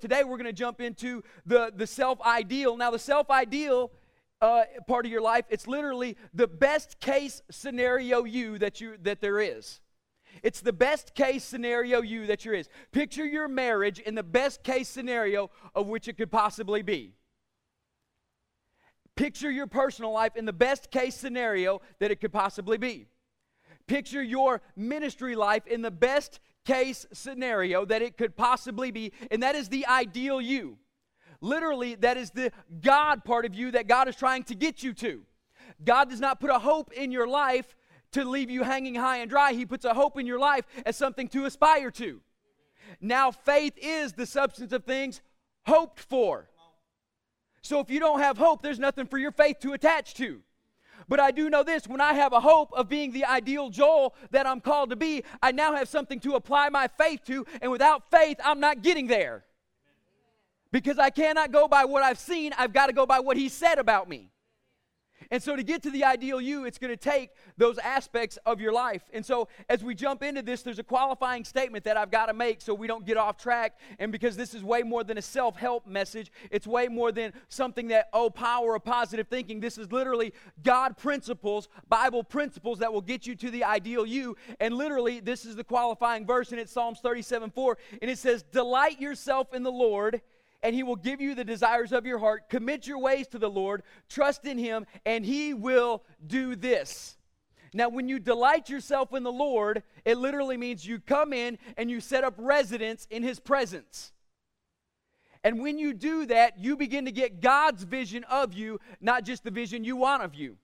Today we're going to jump into the, the self ideal. Now, the self ideal uh, part of your life, it's literally the best case scenario you that you that there is. It's the best case scenario you that there is. Picture your marriage in the best case scenario of which it could possibly be. Picture your personal life in the best case scenario that it could possibly be. Picture your ministry life in the best case scenario that it could possibly be, and that is the ideal you. Literally, that is the God part of you that God is trying to get you to. God does not put a hope in your life to leave you hanging high and dry. He puts a hope in your life as something to aspire to. Now, faith is the substance of things hoped for. So if you don't have hope, there's nothing for your faith to attach to. But I do know this when I have a hope of being the ideal Joel that I'm called to be, I now have something to apply my faith to, and without faith, I'm not getting there. Because I cannot go by what I've seen, I've got to go by what He said about me. And so, to get to the ideal you, it's going to take those aspects of your life. And so, as we jump into this, there's a qualifying statement that I've got to make so we don't get off track. And because this is way more than a self help message, it's way more than something that, oh, power of positive thinking. This is literally God principles, Bible principles that will get you to the ideal you. And literally, this is the qualifying verse, and it's Psalms 37 4. And it says, Delight yourself in the Lord and he will give you the desires of your heart. Commit your ways to the Lord, trust in him, and he will do this. Now, when you delight yourself in the Lord, it literally means you come in and you set up residence in his presence. And when you do that, you begin to get God's vision of you, not just the vision you want of you.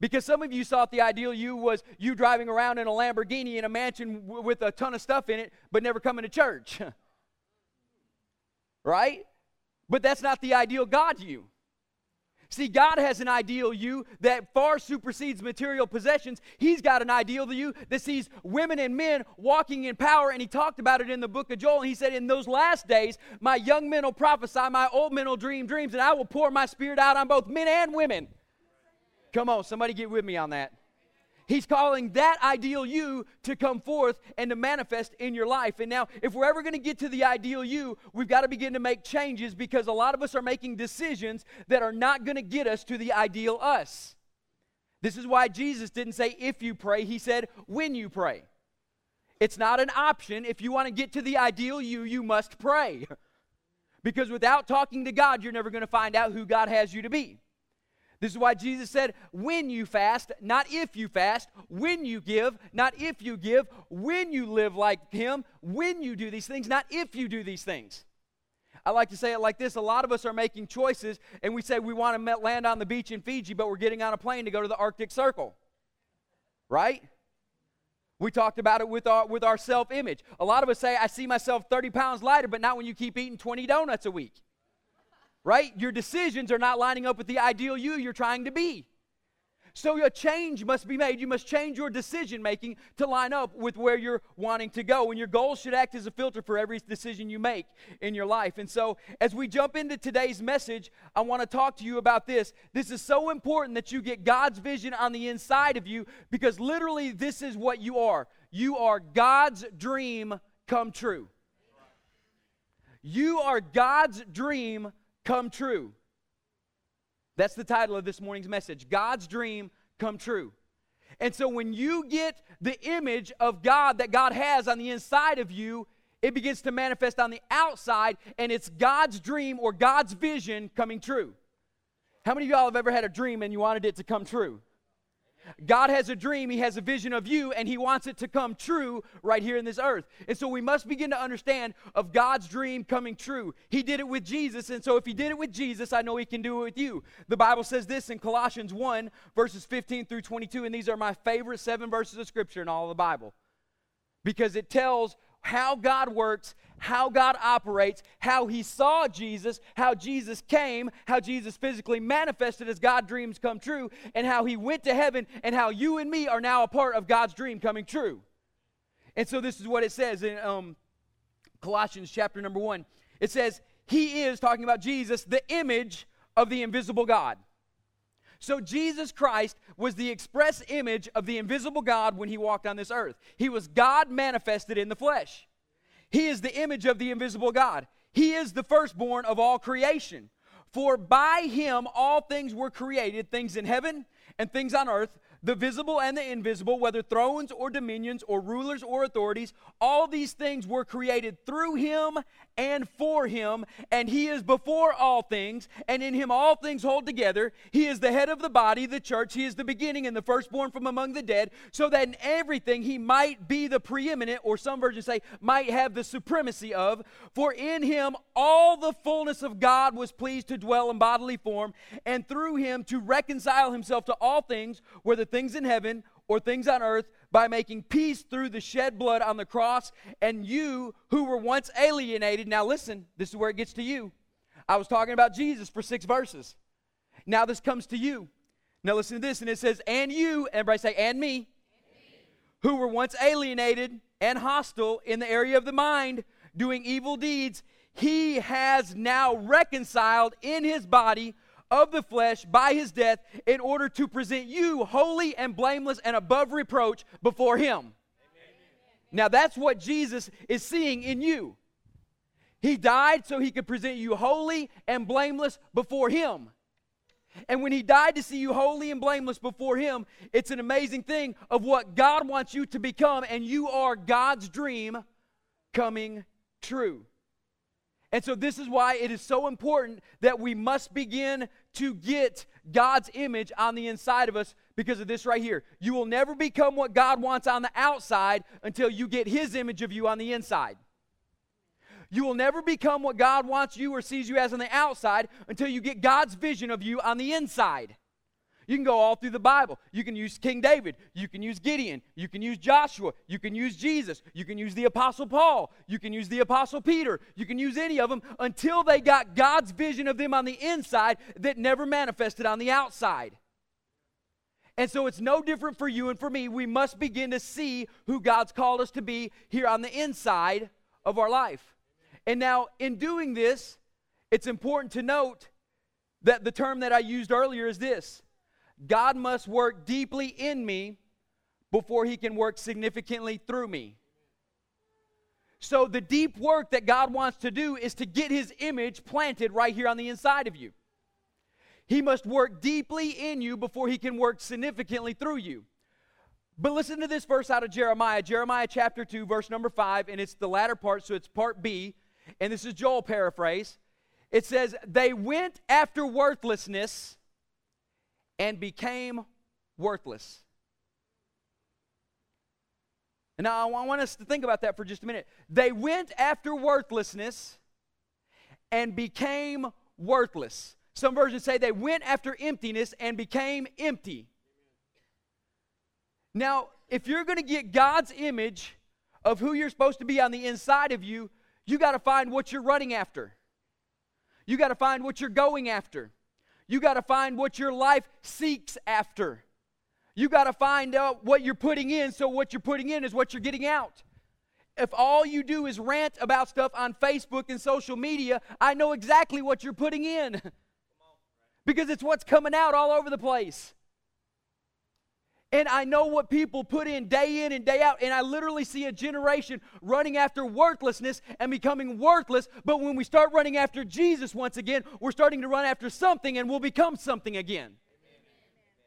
Because some of you thought the ideal you was you driving around in a Lamborghini in a mansion w- with a ton of stuff in it, but never coming to church. right? But that's not the ideal God you. See, God has an ideal you that far supersedes material possessions. He's got an ideal you that sees women and men walking in power, and he talked about it in the book of Joel. And he said, In those last days, my young men will prophesy, my old men will dream dreams, and I will pour my spirit out on both men and women. Come on, somebody get with me on that. He's calling that ideal you to come forth and to manifest in your life. And now, if we're ever going to get to the ideal you, we've got to begin to make changes because a lot of us are making decisions that are not going to get us to the ideal us. This is why Jesus didn't say if you pray, he said when you pray. It's not an option. If you want to get to the ideal you, you must pray. because without talking to God, you're never going to find out who God has you to be. This is why Jesus said, when you fast, not if you fast, when you give, not if you give, when you live like Him, when you do these things, not if you do these things. I like to say it like this a lot of us are making choices, and we say we want to land on the beach in Fiji, but we're getting on a plane to go to the Arctic Circle. Right? We talked about it with our, with our self image. A lot of us say, I see myself 30 pounds lighter, but not when you keep eating 20 donuts a week right? Your decisions are not lining up with the ideal you you're trying to be. So a change must be made. You must change your decision making to line up with where you're wanting to go. And your goals should act as a filter for every decision you make in your life. And so as we jump into today's message, I want to talk to you about this. This is so important that you get God's vision on the inside of you because literally this is what you are. You are God's dream come true. You are God's dream come true. That's the title of this morning's message God's dream come true. And so when you get the image of God that God has on the inside of you, it begins to manifest on the outside, and it's God's dream or God's vision coming true. How many of y'all have ever had a dream and you wanted it to come true? God has a dream, He has a vision of you, and He wants it to come true right here in this earth. And so we must begin to understand of God's dream coming true. He did it with Jesus, and so if He did it with Jesus, I know He can do it with you. The Bible says this in Colossians 1, verses 15 through 22, and these are my favorite seven verses of Scripture in all of the Bible because it tells how God works, how God operates, how He saw Jesus, how Jesus came, how Jesus physically manifested as God dreams come true, and how He went to heaven, and how you and me are now a part of God's dream coming true. And so this is what it says in um, Colossians chapter number one. It says, He is, talking about Jesus, the image of the invisible God. So Jesus Christ was the express image of the invisible God when he walked on this earth. He was God manifested in the flesh. He is the image of the invisible God. he is the firstborn of all creation. For by him all things were created, things in heaven and things on earth the visible and the invisible, whether thrones or dominions or rulers or authorities, all these things were created through him and for him, and he is before all things, and in him all things hold together. He is the head of the body, the church. He is the beginning and the firstborn from among the dead, so that in everything he might be the preeminent, or some versions say, might have the supremacy of. For in him all the fullness of God was pleased to dwell in bodily form, and through him to reconcile himself to all things, whether things in heaven or things on earth by making peace through the shed blood on the cross. And you who were once alienated, now listen, this is where it gets to you. I was talking about Jesus for six verses. Now this comes to you. Now listen to this, and it says, And you, everybody say, And me, and me. who were once alienated and hostile in the area of the mind, doing evil deeds, he has now reconciled in his body of the flesh by his death in order to present you holy and blameless and above reproach before him. Amen. Now that's what Jesus is seeing in you. He died so he could present you holy and blameless before him. And when he died to see you holy and blameless before him, it's an amazing thing of what God wants you to become, and you are God's dream coming true. And so, this is why it is so important that we must begin to get God's image on the inside of us because of this right here. You will never become what God wants on the outside until you get His image of you on the inside. You will never become what God wants you or sees you as on the outside until you get God's vision of you on the inside. You can go all through the Bible. You can use King David. You can use Gideon. You can use Joshua. You can use Jesus. You can use the Apostle Paul. You can use the Apostle Peter. You can use any of them until they got God's vision of them on the inside that never manifested on the outside. And so it's no different for you and for me. We must begin to see who God's called us to be here on the inside of our life. And now, in doing this, it's important to note that the term that I used earlier is this God must work deeply in me before he can work significantly through me. So, the deep work that God wants to do is to get his image planted right here on the inside of you. He must work deeply in you before he can work significantly through you. But listen to this verse out of Jeremiah, Jeremiah chapter 2, verse number 5, and it's the latter part, so it's part B, and this is Joel paraphrase. It says, They went after worthlessness and became worthless. And now I want us to think about that for just a minute. They went after worthlessness and became worthless. Some versions say they went after emptiness and became empty. Now, if you're going to get God's image of who you're supposed to be on the inside of you, you got to find what you're running after. You got to find what you're going after. You got to find what your life seeks after. You got to find out what you're putting in, so what you're putting in is what you're getting out. If all you do is rant about stuff on Facebook and social media, I know exactly what you're putting in because it's what's coming out all over the place. And I know what people put in day in and day out. And I literally see a generation running after worthlessness and becoming worthless. But when we start running after Jesus once again, we're starting to run after something and we'll become something again.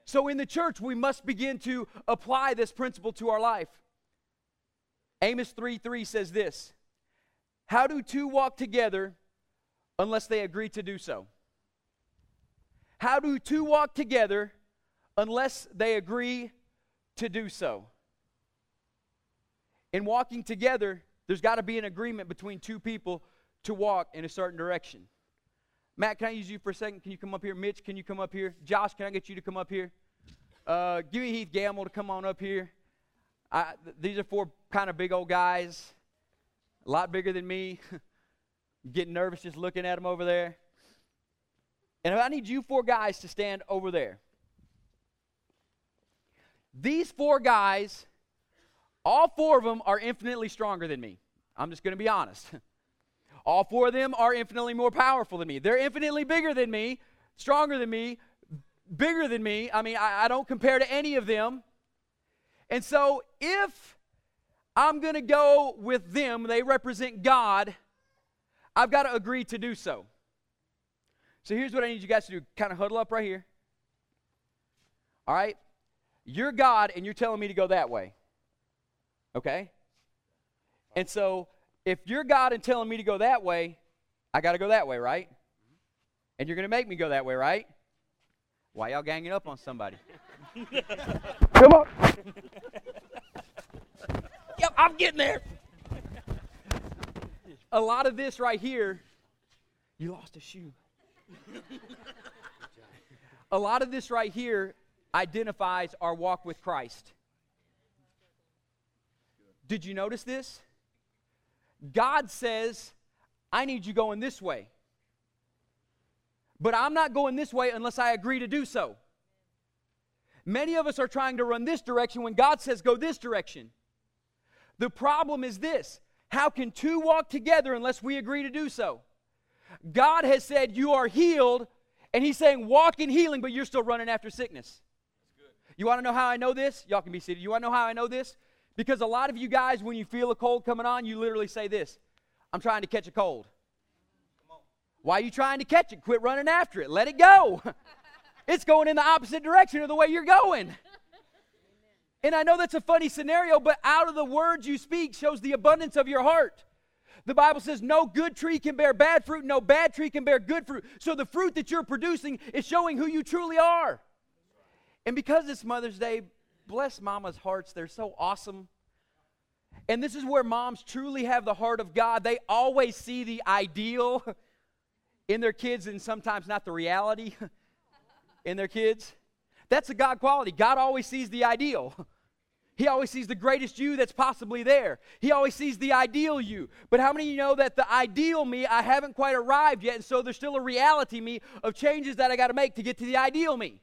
So in the church, we must begin to apply this principle to our life. Amos 3 3 says this How do two walk together unless they agree to do so? How do two walk together unless they agree to do so. In walking together, there's got to be an agreement between two people to walk in a certain direction. Matt, can I use you for a second? Can you come up here? Mitch, can you come up here? Josh, can I get you to come up here? Uh, give me Heath Gamble to come on up here. I, th- these are four kind of big old guys, a lot bigger than me. Getting nervous just looking at them over there. And I need you four guys to stand over there. These four guys, all four of them are infinitely stronger than me. I'm just going to be honest. All four of them are infinitely more powerful than me. They're infinitely bigger than me, stronger than me, bigger than me. I mean, I, I don't compare to any of them. And so if I'm going to go with them, they represent God. I've got to agree to do so. So here's what I need you guys to do kind of huddle up right here. All right? You're God and you're telling me to go that way. Okay? And so if you're God and telling me to go that way, I got to go that way, right? And you're going to make me go that way, right? Why y'all ganging up on somebody? Come on. yep, I'm getting there. A lot of this right here, you lost a shoe. a lot of this right here identifies our walk with Christ. Did you notice this? God says, I need you going this way. But I'm not going this way unless I agree to do so. Many of us are trying to run this direction when God says go this direction. The problem is this how can two walk together unless we agree to do so? God has said you are healed, and He's saying walk in healing, but you're still running after sickness. You want to know how I know this? Y'all can be seated. You want to know how I know this? Because a lot of you guys, when you feel a cold coming on, you literally say this I'm trying to catch a cold. Why are you trying to catch it? Quit running after it. Let it go. it's going in the opposite direction of the way you're going. And I know that's a funny scenario, but out of the words you speak shows the abundance of your heart. The Bible says no good tree can bear bad fruit, no bad tree can bear good fruit. So the fruit that you're producing is showing who you truly are. And because it's Mother's Day, bless mama's hearts. They're so awesome. And this is where moms truly have the heart of God. They always see the ideal in their kids and sometimes not the reality in their kids. That's a God quality. God always sees the ideal. He always sees the greatest you that's possibly there. He always sees the ideal you. But how many of you know that the ideal me, I haven't quite arrived yet, and so there's still a reality me of changes that I got to make to get to the ideal me?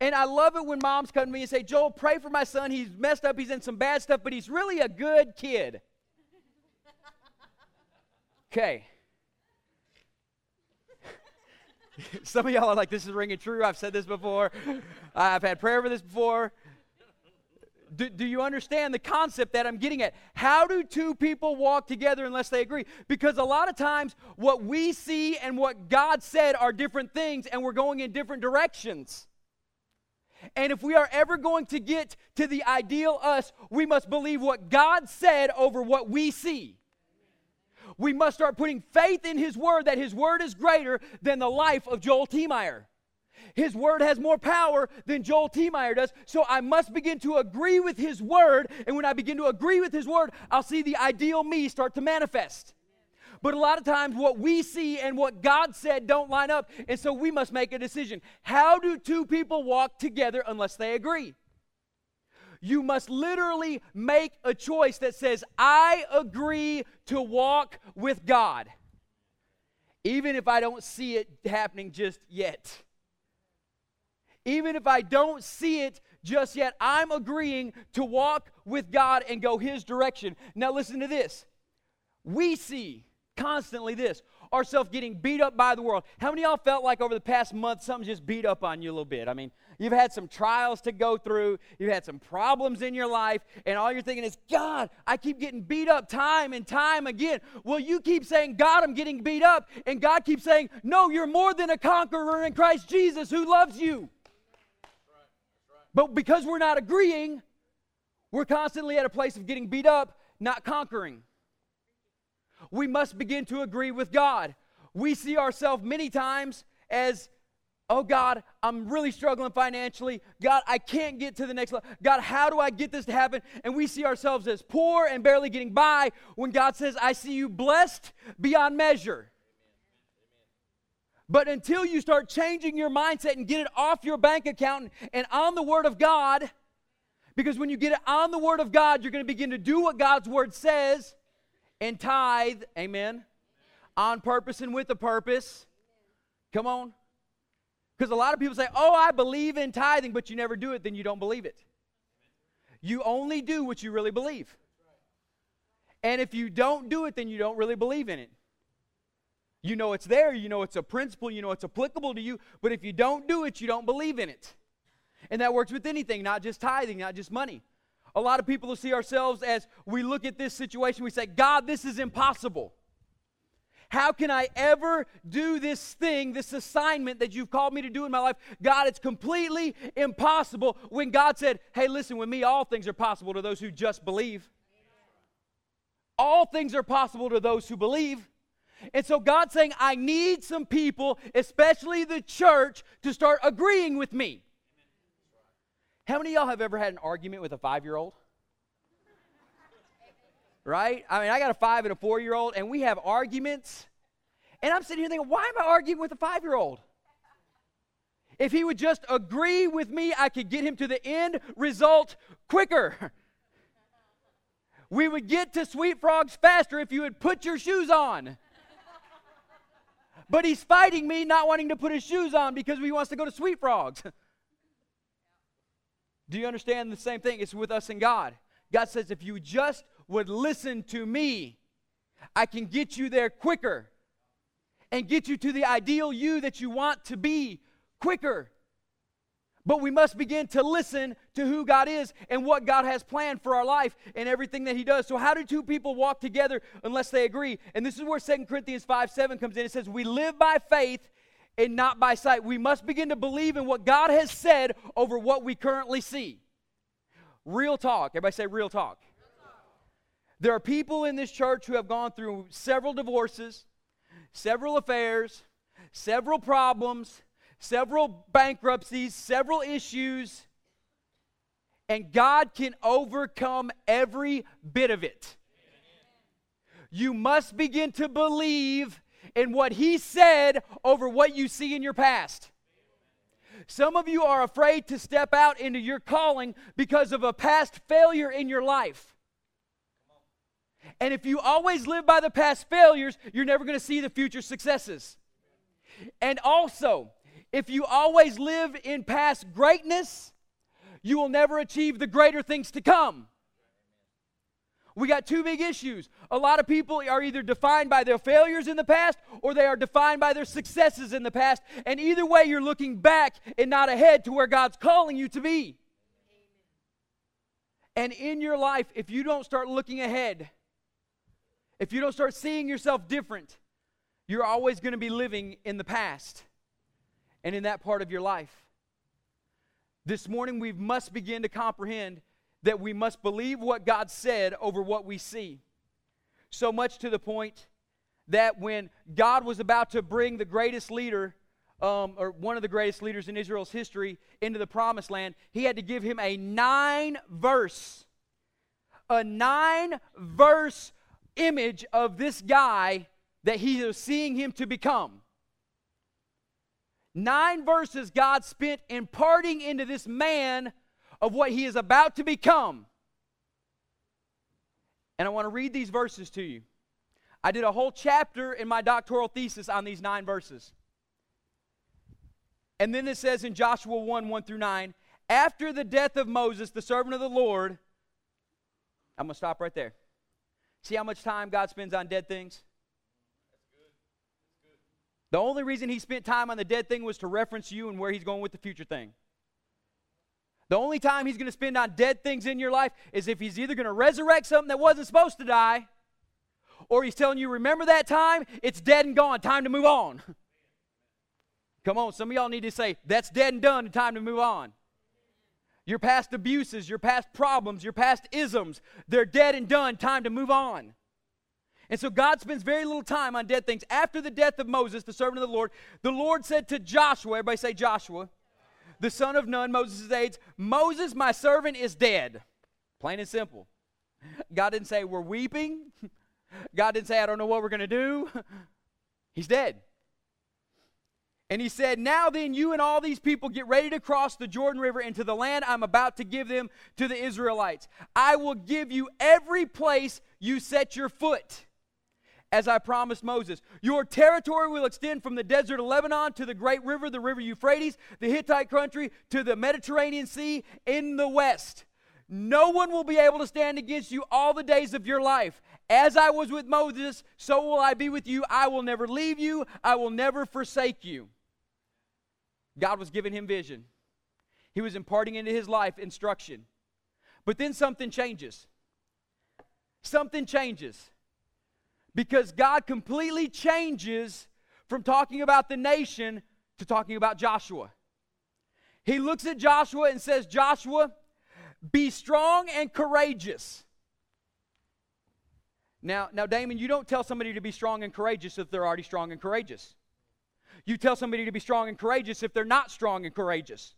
And I love it when moms come to me and say, Joel, pray for my son. He's messed up, he's in some bad stuff, but he's really a good kid. Okay. Some of y'all are like, this is ringing true. I've said this before. I've had prayer for this before. Do, do, you understand the concept that I'm getting at? How do two people walk together unless they agree? Because a lot of times, what we see and what God said are different things, and we're going in different directions. And if we are ever going to get to the ideal us, we must believe what God said over what we see we must start putting faith in His Word that His Word is greater than the life of Joel Tiemeyer. His Word has more power than Joel Tiemeyer does, so I must begin to agree with His Word. And when I begin to agree with His Word, I'll see the ideal me start to manifest. But a lot of times, what we see and what God said don't line up, and so we must make a decision. How do two people walk together unless they agree? you must literally make a choice that says, I agree to walk with God, even if I don't see it happening just yet. Even if I don't see it just yet, I'm agreeing to walk with God and go His direction. Now, listen to this. We see constantly this ourselves getting beat up by the world. How many y'all felt like over the past month something just beat up on you a little bit? I mean, You've had some trials to go through. You've had some problems in your life. And all you're thinking is, God, I keep getting beat up time and time again. Well, you keep saying, God, I'm getting beat up. And God keeps saying, No, you're more than a conqueror in Christ Jesus who loves you. But because we're not agreeing, we're constantly at a place of getting beat up, not conquering. We must begin to agree with God. We see ourselves many times as Oh God, I'm really struggling financially. God, I can't get to the next level. God, how do I get this to happen? And we see ourselves as poor and barely getting by when God says, I see you blessed beyond measure. But until you start changing your mindset and get it off your bank account and on the Word of God, because when you get it on the Word of God, you're going to begin to do what God's Word says and tithe, amen, on purpose and with a purpose. Come on. Because a lot of people say, oh, I believe in tithing, but you never do it, then you don't believe it. You only do what you really believe. And if you don't do it, then you don't really believe in it. You know it's there, you know it's a principle, you know it's applicable to you, but if you don't do it, you don't believe in it. And that works with anything, not just tithing, not just money. A lot of people will see ourselves as we look at this situation, we say, God, this is impossible. How can I ever do this thing, this assignment that you've called me to do in my life? God, it's completely impossible. When God said, Hey, listen, with me, all things are possible to those who just believe. All things are possible to those who believe. And so God's saying, I need some people, especially the church, to start agreeing with me. How many of y'all have ever had an argument with a five year old? right? I mean, I got a five and a four year old, and we have arguments. And I'm sitting here thinking, why am I arguing with a five year old? If he would just agree with me, I could get him to the end result quicker. We would get to Sweet Frogs faster if you would put your shoes on. But he's fighting me not wanting to put his shoes on because he wants to go to Sweet Frogs. Do you understand the same thing? It's with us and God. God says, if you just would listen to me, I can get you there quicker and get you to the ideal you that you want to be quicker. But we must begin to listen to who God is and what God has planned for our life and everything that He does. So, how do two people walk together unless they agree? And this is where Second Corinthians 5 7 comes in. It says, We live by faith and not by sight. We must begin to believe in what God has said over what we currently see. Real talk. Everybody say real talk. There are people in this church who have gone through several divorces, several affairs, several problems, several bankruptcies, several issues, and God can overcome every bit of it. You must begin to believe in what He said over what you see in your past. Some of you are afraid to step out into your calling because of a past failure in your life. And if you always live by the past failures, you're never going to see the future successes. And also, if you always live in past greatness, you will never achieve the greater things to come. We got two big issues. A lot of people are either defined by their failures in the past or they are defined by their successes in the past. And either way, you're looking back and not ahead to where God's calling you to be. And in your life, if you don't start looking ahead, if you don't start seeing yourself different, you're always going to be living in the past and in that part of your life. This morning, we must begin to comprehend that we must believe what God said over what we see. So much to the point that when God was about to bring the greatest leader, um, or one of the greatest leaders in Israel's history, into the promised land, he had to give him a nine verse, a nine verse image of this guy that he was seeing him to become. Nine verses God spent imparting into this man of what he is about to become. And I want to read these verses to you. I did a whole chapter in my doctoral thesis on these nine verses. And then it says in Joshua 1 1 through 9, after the death of Moses, the servant of the Lord, I'm going to stop right there. See how much time God spends on dead things? The only reason he spent time on the dead thing was to reference you and where he's going with the future thing. The only time he's going to spend on dead things in your life is if he's either going to resurrect something that wasn't supposed to die, or he's telling you, remember that time? It's dead and gone. Time to move on. Come on, some of y'all need to say, that's dead and done, time to move on. Your past abuses, your past problems, your past isms, they're dead and done, time to move on. And so God spends very little time on dead things. After the death of Moses, the servant of the Lord, the Lord said to Joshua, everybody say Joshua, the son of Nun, Moses' age, Moses, my servant, is dead. Plain and simple. God didn't say, We're weeping. God didn't say, I don't know what we're going to do. He's dead. And he said, Now then, you and all these people get ready to cross the Jordan River into the land I'm about to give them to the Israelites. I will give you every place you set your foot as I promised Moses. Your territory will extend from the desert of Lebanon to the great river, the river Euphrates, the Hittite country, to the Mediterranean Sea in the west. No one will be able to stand against you all the days of your life. As I was with Moses, so will I be with you. I will never leave you, I will never forsake you. God was giving him vision, He was imparting into his life instruction. But then something changes. Something changes. Because God completely changes from talking about the nation to talking about Joshua. He looks at Joshua and says, Joshua, be strong and courageous. Now, now, Damon, you don't tell somebody to be strong and courageous if they're already strong and courageous. You tell somebody to be strong and courageous if they're not strong and courageous.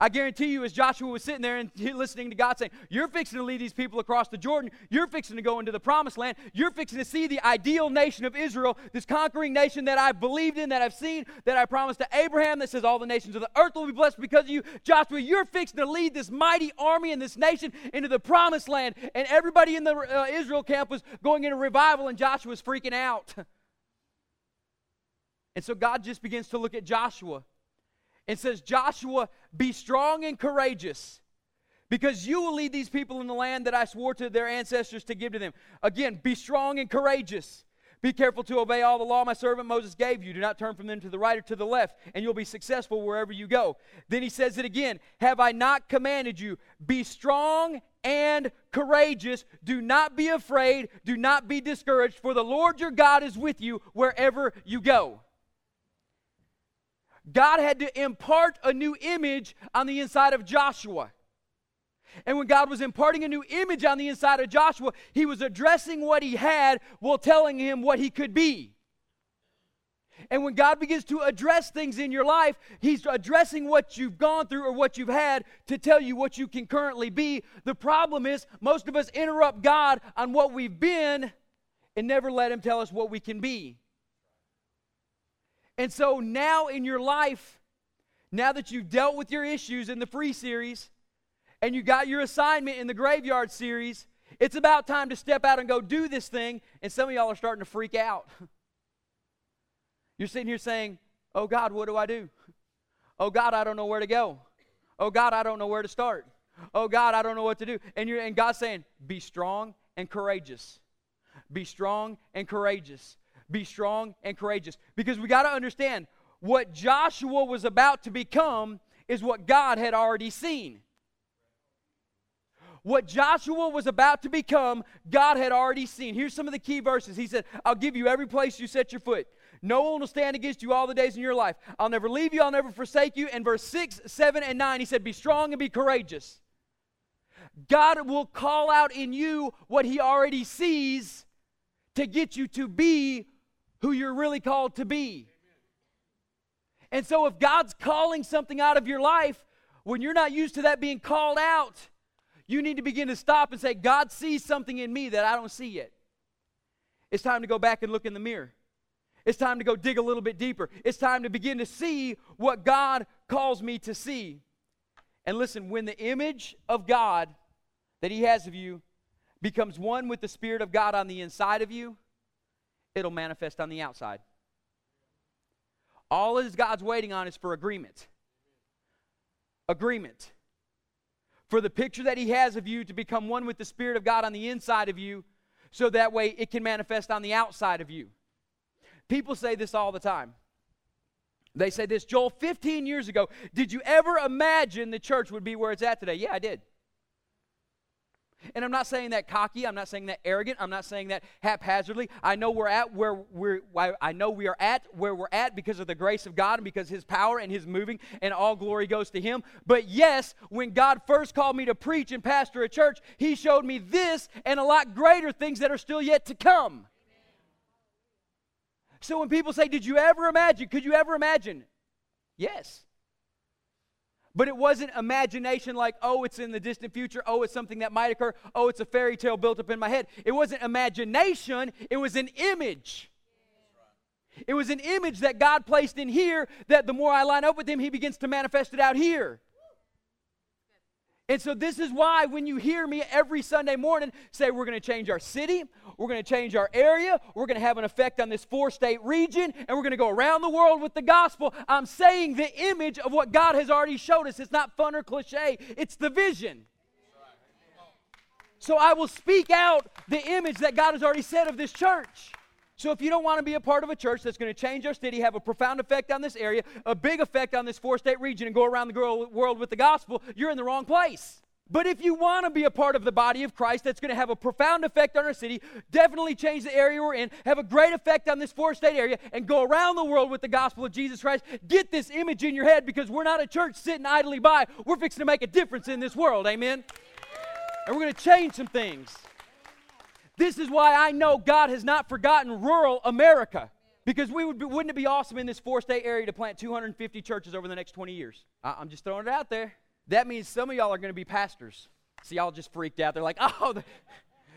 I guarantee you, as Joshua was sitting there and listening to God saying, You're fixing to lead these people across the Jordan. You're fixing to go into the promised land. You're fixing to see the ideal nation of Israel, this conquering nation that I believed in, that I've seen, that I promised to Abraham, that says all the nations of the earth will be blessed because of you. Joshua, you're fixing to lead this mighty army and this nation into the promised land. And everybody in the uh, Israel camp was going into revival, and Joshua was freaking out. and so God just begins to look at Joshua and says, Joshua, be strong and courageous because you will lead these people in the land that I swore to their ancestors to give to them. Again, be strong and courageous. Be careful to obey all the law my servant Moses gave you. Do not turn from them to the right or to the left, and you'll be successful wherever you go. Then he says it again Have I not commanded you? Be strong and courageous. Do not be afraid. Do not be discouraged, for the Lord your God is with you wherever you go. God had to impart a new image on the inside of Joshua. And when God was imparting a new image on the inside of Joshua, he was addressing what he had while telling him what he could be. And when God begins to address things in your life, He's addressing what you've gone through or what you've had to tell you what you can currently be. The problem is, most of us interrupt God on what we've been and never let Him tell us what we can be. And so now in your life, now that you've dealt with your issues in the free series and you got your assignment in the graveyard series, it's about time to step out and go do this thing. And some of y'all are starting to freak out. You're sitting here saying, Oh God, what do I do? Oh God, I don't know where to go. Oh God, I don't know where to start. Oh God, I don't know what to do. And you're and God's saying, Be strong and courageous. Be strong and courageous. Be strong and courageous. Because we got to understand what Joshua was about to become is what God had already seen. What Joshua was about to become, God had already seen. Here's some of the key verses. He said, I'll give you every place you set your foot. No one will stand against you all the days in your life. I'll never leave you, I'll never forsake you. And verse 6, 7, and 9, he said, Be strong and be courageous. God will call out in you what he already sees to get you to be who you're really called to be. And so, if God's calling something out of your life, when you're not used to that being called out, you need to begin to stop and say, God sees something in me that I don't see yet. It's time to go back and look in the mirror. It's time to go dig a little bit deeper. It's time to begin to see what God calls me to see. And listen, when the image of God that He has of you becomes one with the Spirit of God on the inside of you, it'll manifest on the outside. All is God's waiting on is for agreement. Agreement. For the picture that He has of you to become one with the Spirit of God on the inside of you, so that way it can manifest on the outside of you. People say this all the time. They say this, Joel, 15 years ago, did you ever imagine the church would be where it's at today? Yeah, I did. And I'm not saying that cocky. I'm not saying that arrogant. I'm not saying that haphazardly. I know we're at where we're. I know we are at where we're at because of the grace of God and because His power and His moving, and all glory goes to Him. But yes, when God first called me to preach and pastor a church, He showed me this and a lot greater things that are still yet to come. So when people say, "Did you ever imagine?" Could you ever imagine? Yes. But it wasn't imagination like, oh, it's in the distant future. Oh, it's something that might occur. Oh, it's a fairy tale built up in my head. It wasn't imagination, it was an image. It was an image that God placed in here that the more I line up with Him, He begins to manifest it out here. And so, this is why when you hear me every Sunday morning say, we're going to change our city, we're going to change our area, we're going to have an effect on this four state region, and we're going to go around the world with the gospel, I'm saying the image of what God has already showed us. It's not fun or cliche, it's the vision. So, I will speak out the image that God has already said of this church. So if you don't want to be a part of a church that's going to change our city, have a profound effect on this area, a big effect on this four state region, and go around the world with the gospel, you're in the wrong place. But if you want to be a part of the body of Christ that's going to have a profound effect on our city, definitely change the area we're in, have a great effect on this four state area, and go around the world with the gospel of Jesus Christ, get this image in your head because we're not a church sitting idly by. We're fixing to make a difference in this world. Amen? And we're going to change some things. This is why I know God has not forgotten rural America. Because we would be, wouldn't it be awesome in this four state area to plant 250 churches over the next 20 years? I, I'm just throwing it out there. That means some of y'all are going to be pastors. See, y'all just freaked out. They're like, oh, the...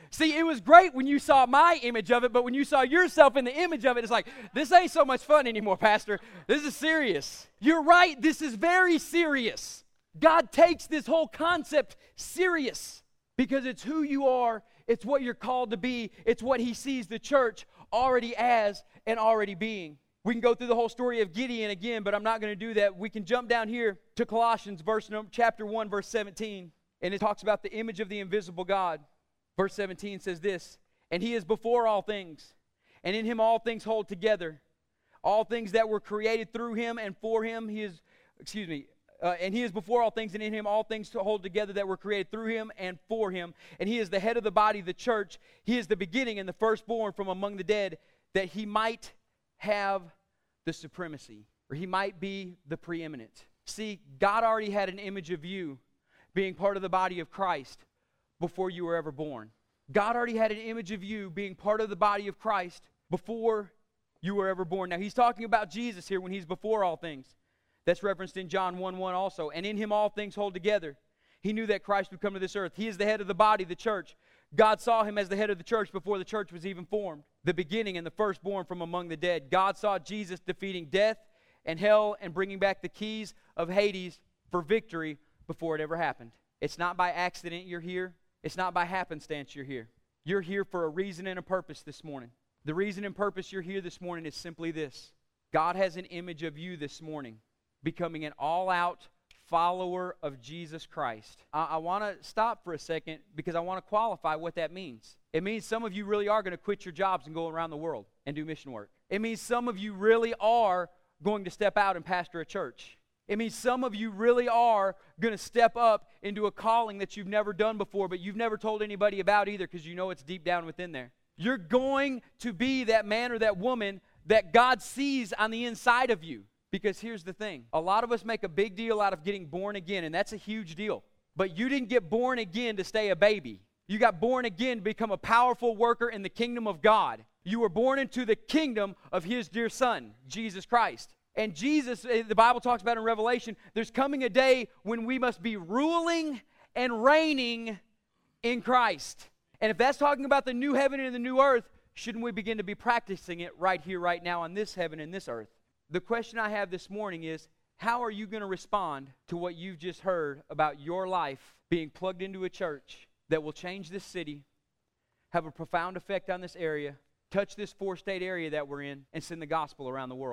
see, it was great when you saw my image of it, but when you saw yourself in the image of it, it's like, this ain't so much fun anymore, Pastor. This is serious. You're right, this is very serious. God takes this whole concept serious because it's who you are, it's what you're called to be, it's what He sees the church already as and already being. We can go through the whole story of Gideon again, but I'm not going to do that. We can jump down here to Colossians verse number, chapter 1 verse 17, and it talks about the image of the invisible God. Verse 17 says this, and he is before all things, and in him all things hold together. All things that were created through him and for him, he is excuse me, uh, and he is before all things, and in him all things to hold together that were created through him and for him. And he is the head of the body, the church. He is the beginning and the firstborn from among the dead, that he might have the supremacy, or he might be the preeminent. See, God already had an image of you being part of the body of Christ before you were ever born. God already had an image of you being part of the body of Christ before you were ever born. Now, he's talking about Jesus here when he's before all things. That's referenced in John 1 1 also. And in him all things hold together. He knew that Christ would come to this earth. He is the head of the body, the church. God saw him as the head of the church before the church was even formed, the beginning and the firstborn from among the dead. God saw Jesus defeating death and hell and bringing back the keys of Hades for victory before it ever happened. It's not by accident you're here, it's not by happenstance you're here. You're here for a reason and a purpose this morning. The reason and purpose you're here this morning is simply this God has an image of you this morning, becoming an all out follower of Jesus Christ. I, I want to stop for a second because I want to qualify what that means. It means some of you really are going to quit your jobs and go around the world and do mission work. It means some of you really are going to step out and pastor a church. It means some of you really are going to step up into a calling that you've never done before, but you've never told anybody about either because you know it's deep down within there. You're going to be that man or that woman that God sees on the inside of you. Because here's the thing a lot of us make a big deal out of getting born again, and that's a huge deal. But you didn't get born again to stay a baby. You got born again to become a powerful worker in the kingdom of God. You were born into the kingdom of His dear Son, Jesus Christ. And Jesus, eh, the Bible talks about in Revelation, there's coming a day when we must be ruling and reigning in Christ. And if that's talking about the new heaven and the new earth, shouldn't we begin to be practicing it right here, right now, on this heaven and this earth? The question I have this morning is how are you going to respond to what you've just heard about your life being plugged into a church that will change this city, have a profound effect on this area, touch this four state area that we're in, and send the gospel around the world?